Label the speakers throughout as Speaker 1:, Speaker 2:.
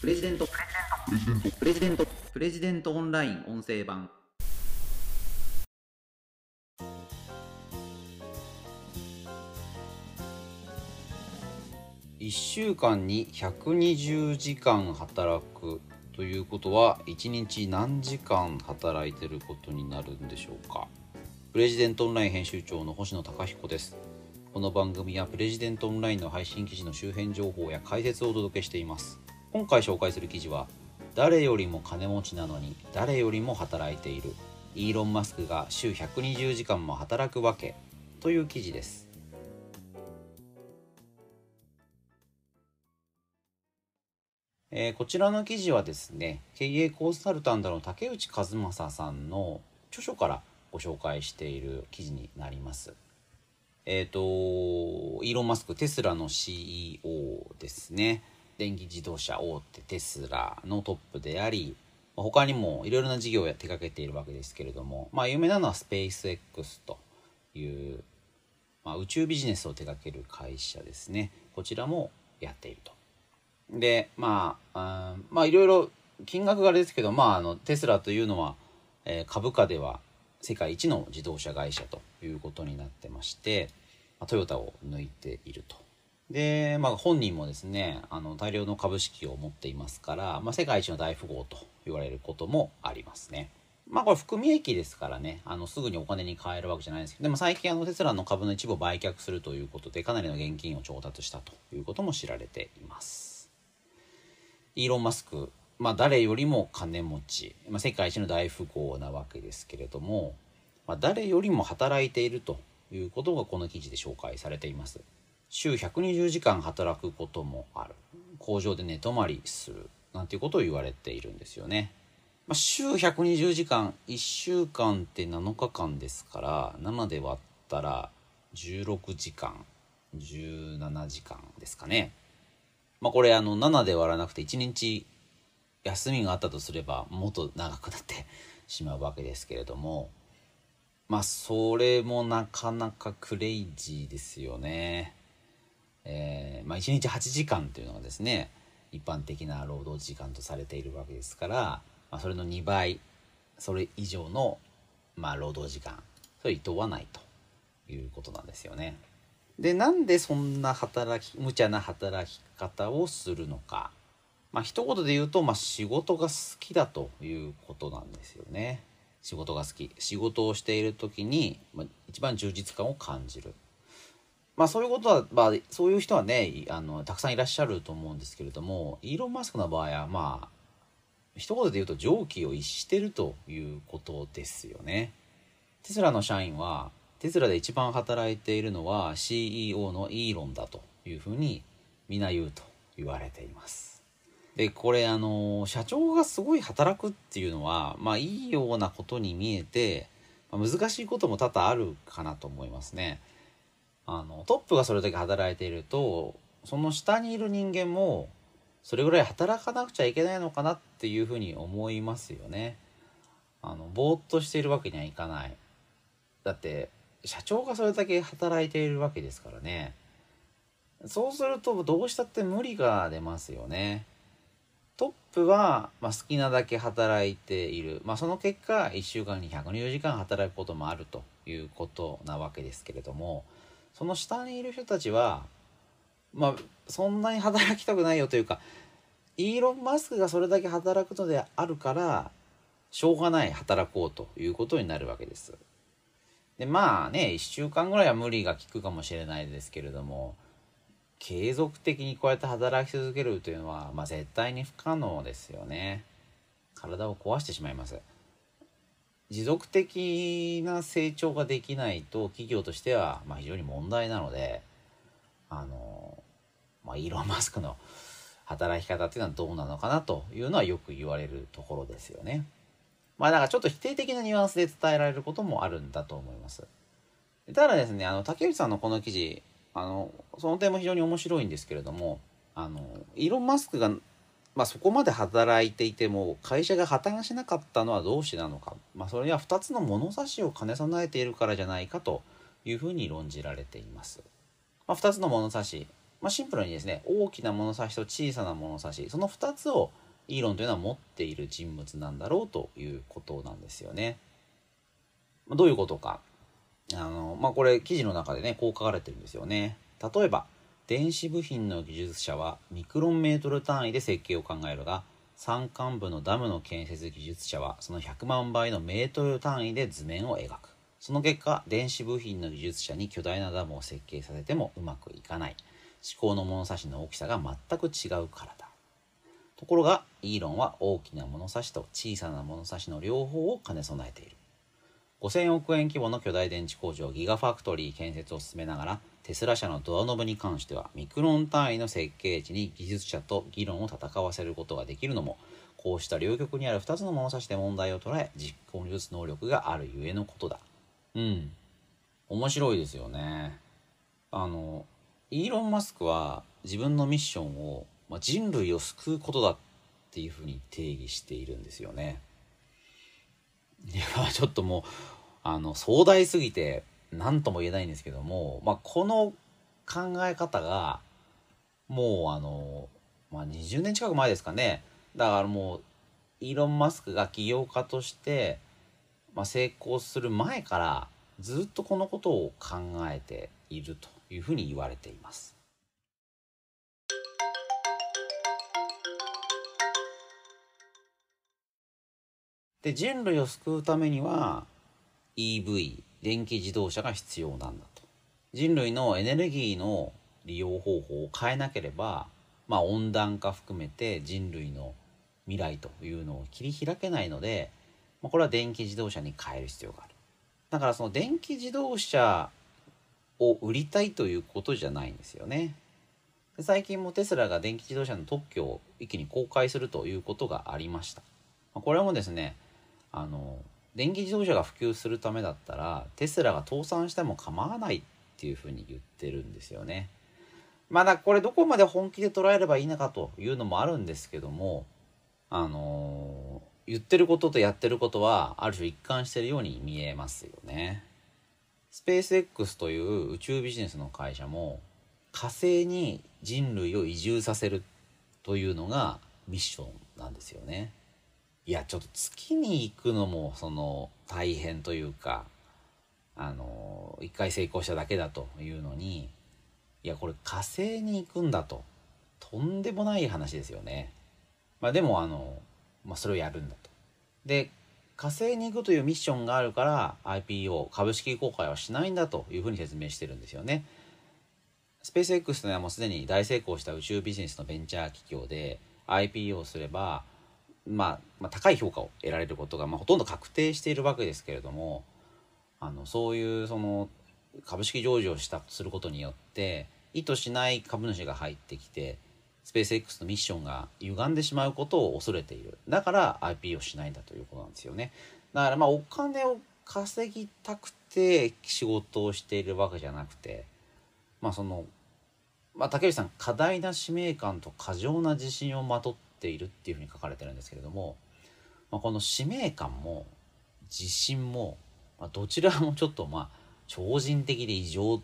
Speaker 1: プレジデント。プレジデント。プレジデントオンライン音声版。
Speaker 2: 1週間に120時間働くということは1日何時間働いてることになるんでしょうか？プレジデントオンライン編集長の星野貴彦です。この番組はプレジデントオンラインの配信記事の周辺情報や解説をお届けしています。今回紹介する記事は誰よりも金持ちなのに誰よりも働いている。イーロン・マスクが週120時間も働くわけ。という記事です。えー、こちらの記事はですね経営コンサルタントの竹内和正さんの著書からご紹介している記事になります。えっ、ー、とイーロン・マスクテスラの CEO ですね。電気自動車大手テスラのトップであり他にもいろいろな事業を手掛けているわけですけれども、まあ、有名なのはスペース X という、まあ、宇宙ビジネスを手掛ける会社ですねこちらもやっていると。でまあまあいろいろ金額があれですけど、まあ、あのテスラというのは、えー、株価では世界一の自動車会社ということになってまして、まあ、トヨタを抜いていると。で、まあ、本人もですねあの大量の株式を持っていますから、まあ、世界一の大富豪と言われることもありますね。まあこれ含み益ですからねあのすぐにお金に換えるわけじゃないですけどでも最近あのテスラの株の一部を売却するということでかなりの現金を調達したということも知られています。イーロン・マスク、まあ、誰よりも金持ち、まあ、世界一の大富豪なわけですけれども、まあ、誰よりも働いているということがこの記事で紹介されています。週120時間働くこともある。工場で寝泊まりする。なんていうことを言われているんですよね。まあ、週120時間、1週間って7日間ですから、7で割ったら16時間、17時間ですかね。まあこれあの7で割らなくて1日休みがあったとすればもっと長くなって しまうわけですけれどもまあそれもなかなかクレイジーですよね。えー、まあ1日8時間というのがですね一般的な労働時間とされているわけですから、まあ、それの2倍それ以上の、まあ、労働時間それいとわないということなんですよね。でなんでそんな働き無茶な働き方をするのか。まあ一言で言うと、まあ、仕事が好きだということなんですよね。仕事が好き。仕事をしている時に、まあ、一番充実感を感じる。まあそういうことは、まあ、そういう人はねあのたくさんいらっしゃると思うんですけれどもイーロン・マスクの場合はまあ一言で言うと常軌を逸してるということですよねテスラの社員はテスラで一番働いているのは CEO のイーロンだというふうに皆言うと言われています。でこれあの社長がすごい働くっていうのはまあいいようなことに見えて、ま、難しいことも多々あるかなと思いますね。あのトップがそれだけ働いているとその下にいる人間もそれぐらい働かなくちゃいけないのかなっていうふうに思いますよね。あのぼーっとしているわけにはいかない。だって社長がそれだけ働いているわけですからねそうするとどうしたって無理が出ますよねトップは、まあ、好きなだけ働いている、まあ、その結果1週間に120時間働くこともあるということなわけですけれどもその下にいる人たちはまあそんなに働きたくないよというかイーロン・マスクがそれだけ働くのであるからしょうがない働こうということになるわけです。でまあね1週間ぐらいは無理が効くかもしれないですけれども継続的にこうやって働き続けるというのは、まあ、絶対に不可能ですよね体を壊してしまいます持続的な成長ができないと企業としては、まあ、非常に問題なのであの、まあ、イーロン・マスクの働き方っていうのはどうなのかなというのはよく言われるところですよね。まあだからちょっと否定的なニュアンスで伝えられることもあるんだと思います。ただですね、あの、竹内さんのこの記事、あの、その点も非常に面白いんですけれども、あの、イーロン・マスクが、まあ、そこまで働いていても会社が破綻しなかったのはどうしてなのか、まあ、それには2つの物差しを兼ね備えているからじゃないかというふうに論じられています。まあ、2つの物差しまあ、シンプルにですね大きな物差しと小さな物差しその2つをイーロンというのは持っている人物なんだろうということなんですよね。まあ、どういうことかあの、まあ、これ記事の中でねこう書かれてるんですよね。例えば電子部品の技術者はミクロンメートル単位で設計を考えるが山間部のダムの建設技術者はその100万倍のメートル単位で図面を描く。その結果電子部品の技術者に巨大なダムを設計させてもうまくいかない。思考の物差しの大きさが全く違うからだ。ところがイーロンは大きな物差しと小さな物差しの両方を兼ね備えている。5000億円規模の巨大電池工場ギガファクトリー建設を進めながらテスラ社のドアノブに関してはミクロン単位の設計値に技術者と議論を戦わせることができるのもこうした両極にある2つの物差しで問題を捉え実行に移す能力があるゆえのことだ。うん。面白いですよね。あのイーロン・マスクは自分のミッションを、まあ、人類を救うことだっていうふうに定義しているんですよね。いやちょっともうあの壮大すぎて何とも言えないんですけども、まあ、この考え方がもうあの、まあ、20年近く前ですかねだからもうイーロン・マスクが起業家として、まあ、成功する前からずっとこのことを考えているというふうに言われています。で人類を救うためには EV 電気自動車が必要なんだと。人類のエネルギーの利用方法を変えなければ、まあ、温暖化含めて人類の未来というのを切り開けないので、まあ、これは電気自動車に変える必要がある。だからその電気自動車を売りたいということじゃないんですよね。最近もテスラが電気自動車の特許を一気に公開するということがありました。これもですねあの電気自動車が普及するためだったらテスラが倒産しても構わないっていうふうに言ってるんですよね。まだこれどこまで本気で捉えればいいのかというのもあるんですけどもあのー、言ってることとやってることはある種一貫してるように見えますよね。スペース X という宇宙ビジネスの会社も火星に人類を移住させるというのがミッションなんですよね。いやちょっと月に行くのもその大変というかあの一回成功しただけだというのにいやこれ火星に行くんだととんでもない話ですよね。まあ、でもあの、まあ、それをやるんだと。で火星に行くというミッションがあるから IPO 株式公開はしないんだというふうに説明してるんですよね。スペース X というのはもうすでに大成功した宇宙ビジネスのベンチャー企業で IPO すればまあ、まあ、高い評価を得られることが、まあ、ほとんど確定しているわけですけれどもあのそういうその株式上場したすることによって意図しない株主が入ってきてスペース X のミッションが歪んでしまうことを恐れている。だから IP をしないんだということなんですよね。だからまあお金を稼ぎたくて仕事をしているわけじゃなくてまあそのまあ竹内さん過大な使命感と過剰な自信をまとってているっていうふうに書かれてるんですけれども、まあ、この使命感も自信も、まあ、どちらもちょっとまあ超人的で異常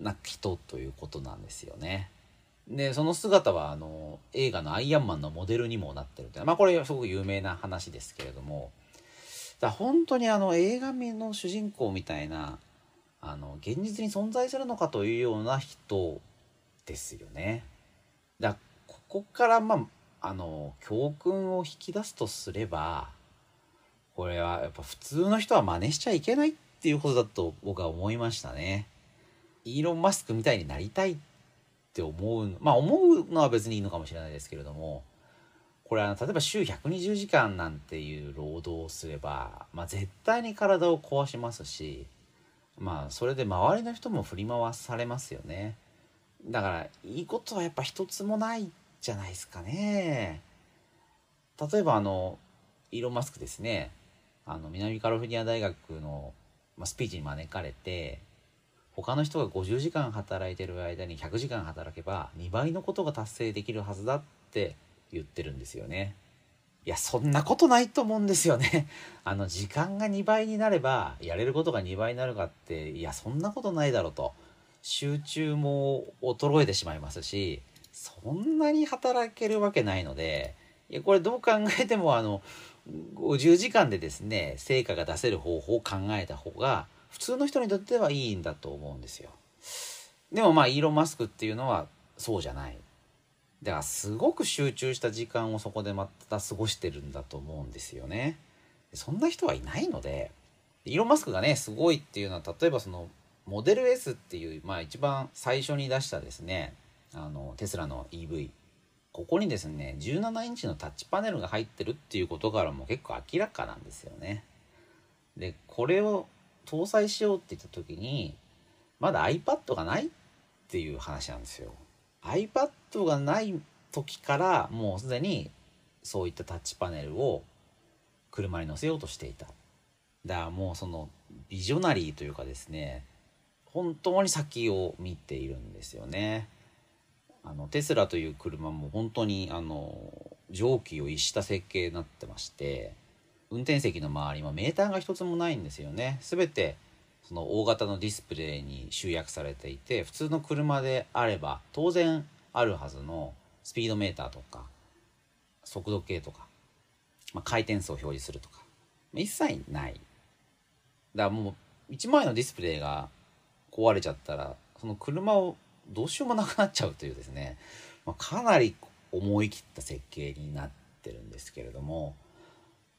Speaker 2: な人ということなんですよね。でその姿はあの映画の「アイアンマン」のモデルにもなってるというまあこれはすごく有名な話ですけれどもだ本当にあの映画の主人公みたいなあの現実に存在するのかというような人ですよね。だここからまああの教訓を引き出すとすればこれはやっぱ普通の人は真似しちゃいけないっていうことだと僕は思いましたね。イーロン・マスクみたいになりたいって思うまあ思うのは別にいいのかもしれないですけれどもこれは例えば週120時間なんていう労働をすれば、まあ、絶対に体を壊しますしまあそれで周りの人も振り回されますよね。だからいいことはやっぱ一つもないじゃないですかね。例えばあのイーロン・マスクですねあの南カリフォルニア大学の、ま、スピーチに招かれて他の人が50時間働いてる間に100時間働けば2倍のことが達成できるはずだって言ってるんですよね。いやそんなことないと思うんですよね。あの時間が2倍になればやれることが2倍になるかっていやそんなことないだろうと。集中も衰えてしまいますしそんなに働けるわけないのでいやこれどう考えてもあの50時間でですね成果が出せる方法を考えた方が普通の人にとってはいいんだと思うんですよ。でもまあイーロン・マスクっていうのはそうじゃない。だからすごく集中した時間をそこでまた過ごしてるんだと思うんですよね。そんな人はいないのでイーロン・マスクがねすごいっていうのは例えばそのモデル S っていう、まあ、一番最初に出したですねあのテスラの EV ここにですね17インチのタッチパネルが入ってるっていうことからも結構明らかなんですよね。でこれを搭載しようって言った時にまだ iPad がないっていう話なんですよ。iPad がない時からもうすでにそういったタッチパネルを車に乗せようとしていた。だからもうそのビジョナリーというかですね本当に先を見ているんですよね。あのテスラという車も本当にあの蒸気を逸した設計になってまして運転席の周りもメーターが一つもないんですよね。全てその大型のディスプレイに集約されていて普通の車であれば当然あるはずのスピードメーターとか速度計とか、まあ、回転数を表示するとか一切ないだからもう1枚のディスプレイが壊れちゃったらその車をどうしようもなくなっちゃうというですね、まあ、かなり思い切った設計になってるんですけれども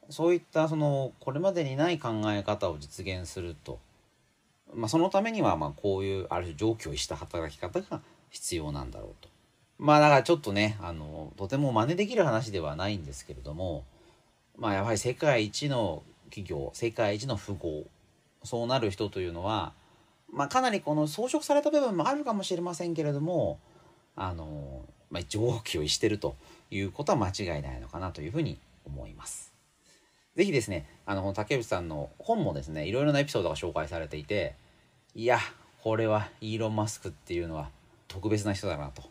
Speaker 2: そういったそのこれまでにない考え方を実現するとまあ、そのためにはまあこういうある種上記した働き方が必要なんだろうと。まあだからちょっとねあのとても真似できる話ではないんですけれどもまあやはり世界一の企業世界一の富豪そうなる人というのは、まあ、かなりこの装飾された部分もあるかもしれませんけれどもあの、まあ、上記を逸してるということは間違いないのかなというふうに思います。ぜひですね、あの、竹内さんの本もですね、いろいろなエピソードが紹介されていて、いや、これはイーロン・マスクっていうのは特別な人だなと、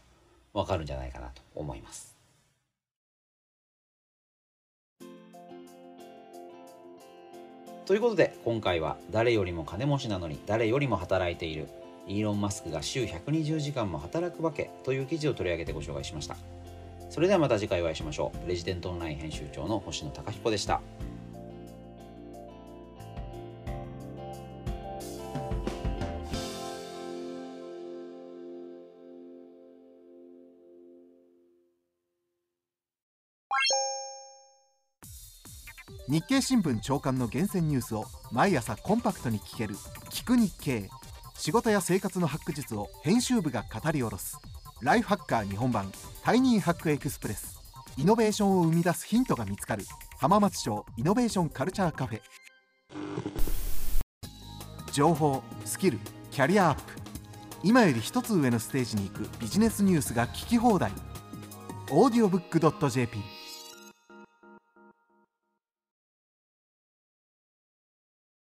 Speaker 2: わかるんじゃないかなと思います。ということで、今回は誰よりも金持ちなのに誰よりも働いているイーロン・マスクが週120時間も働くわけという記事を取り上げてご紹介しました。それではまた次回お会いしましょう。レジデントオンライン編集長の星野貴彦でした。
Speaker 3: 日経新聞長官の厳選ニュースを毎朝コンパクトに聞ける「聞く日経」仕事や生活のハック術を編集部が語り下ろす。ライフハッカー日本版。タイニーハックエクスプレス。イノベーションを生み出すヒントが見つかる。浜松町イノベーションカルチャーカフェ。情報スキルキャリアアップ。今より一つ上のステージに行くビジネスニュースが聞き放題。オ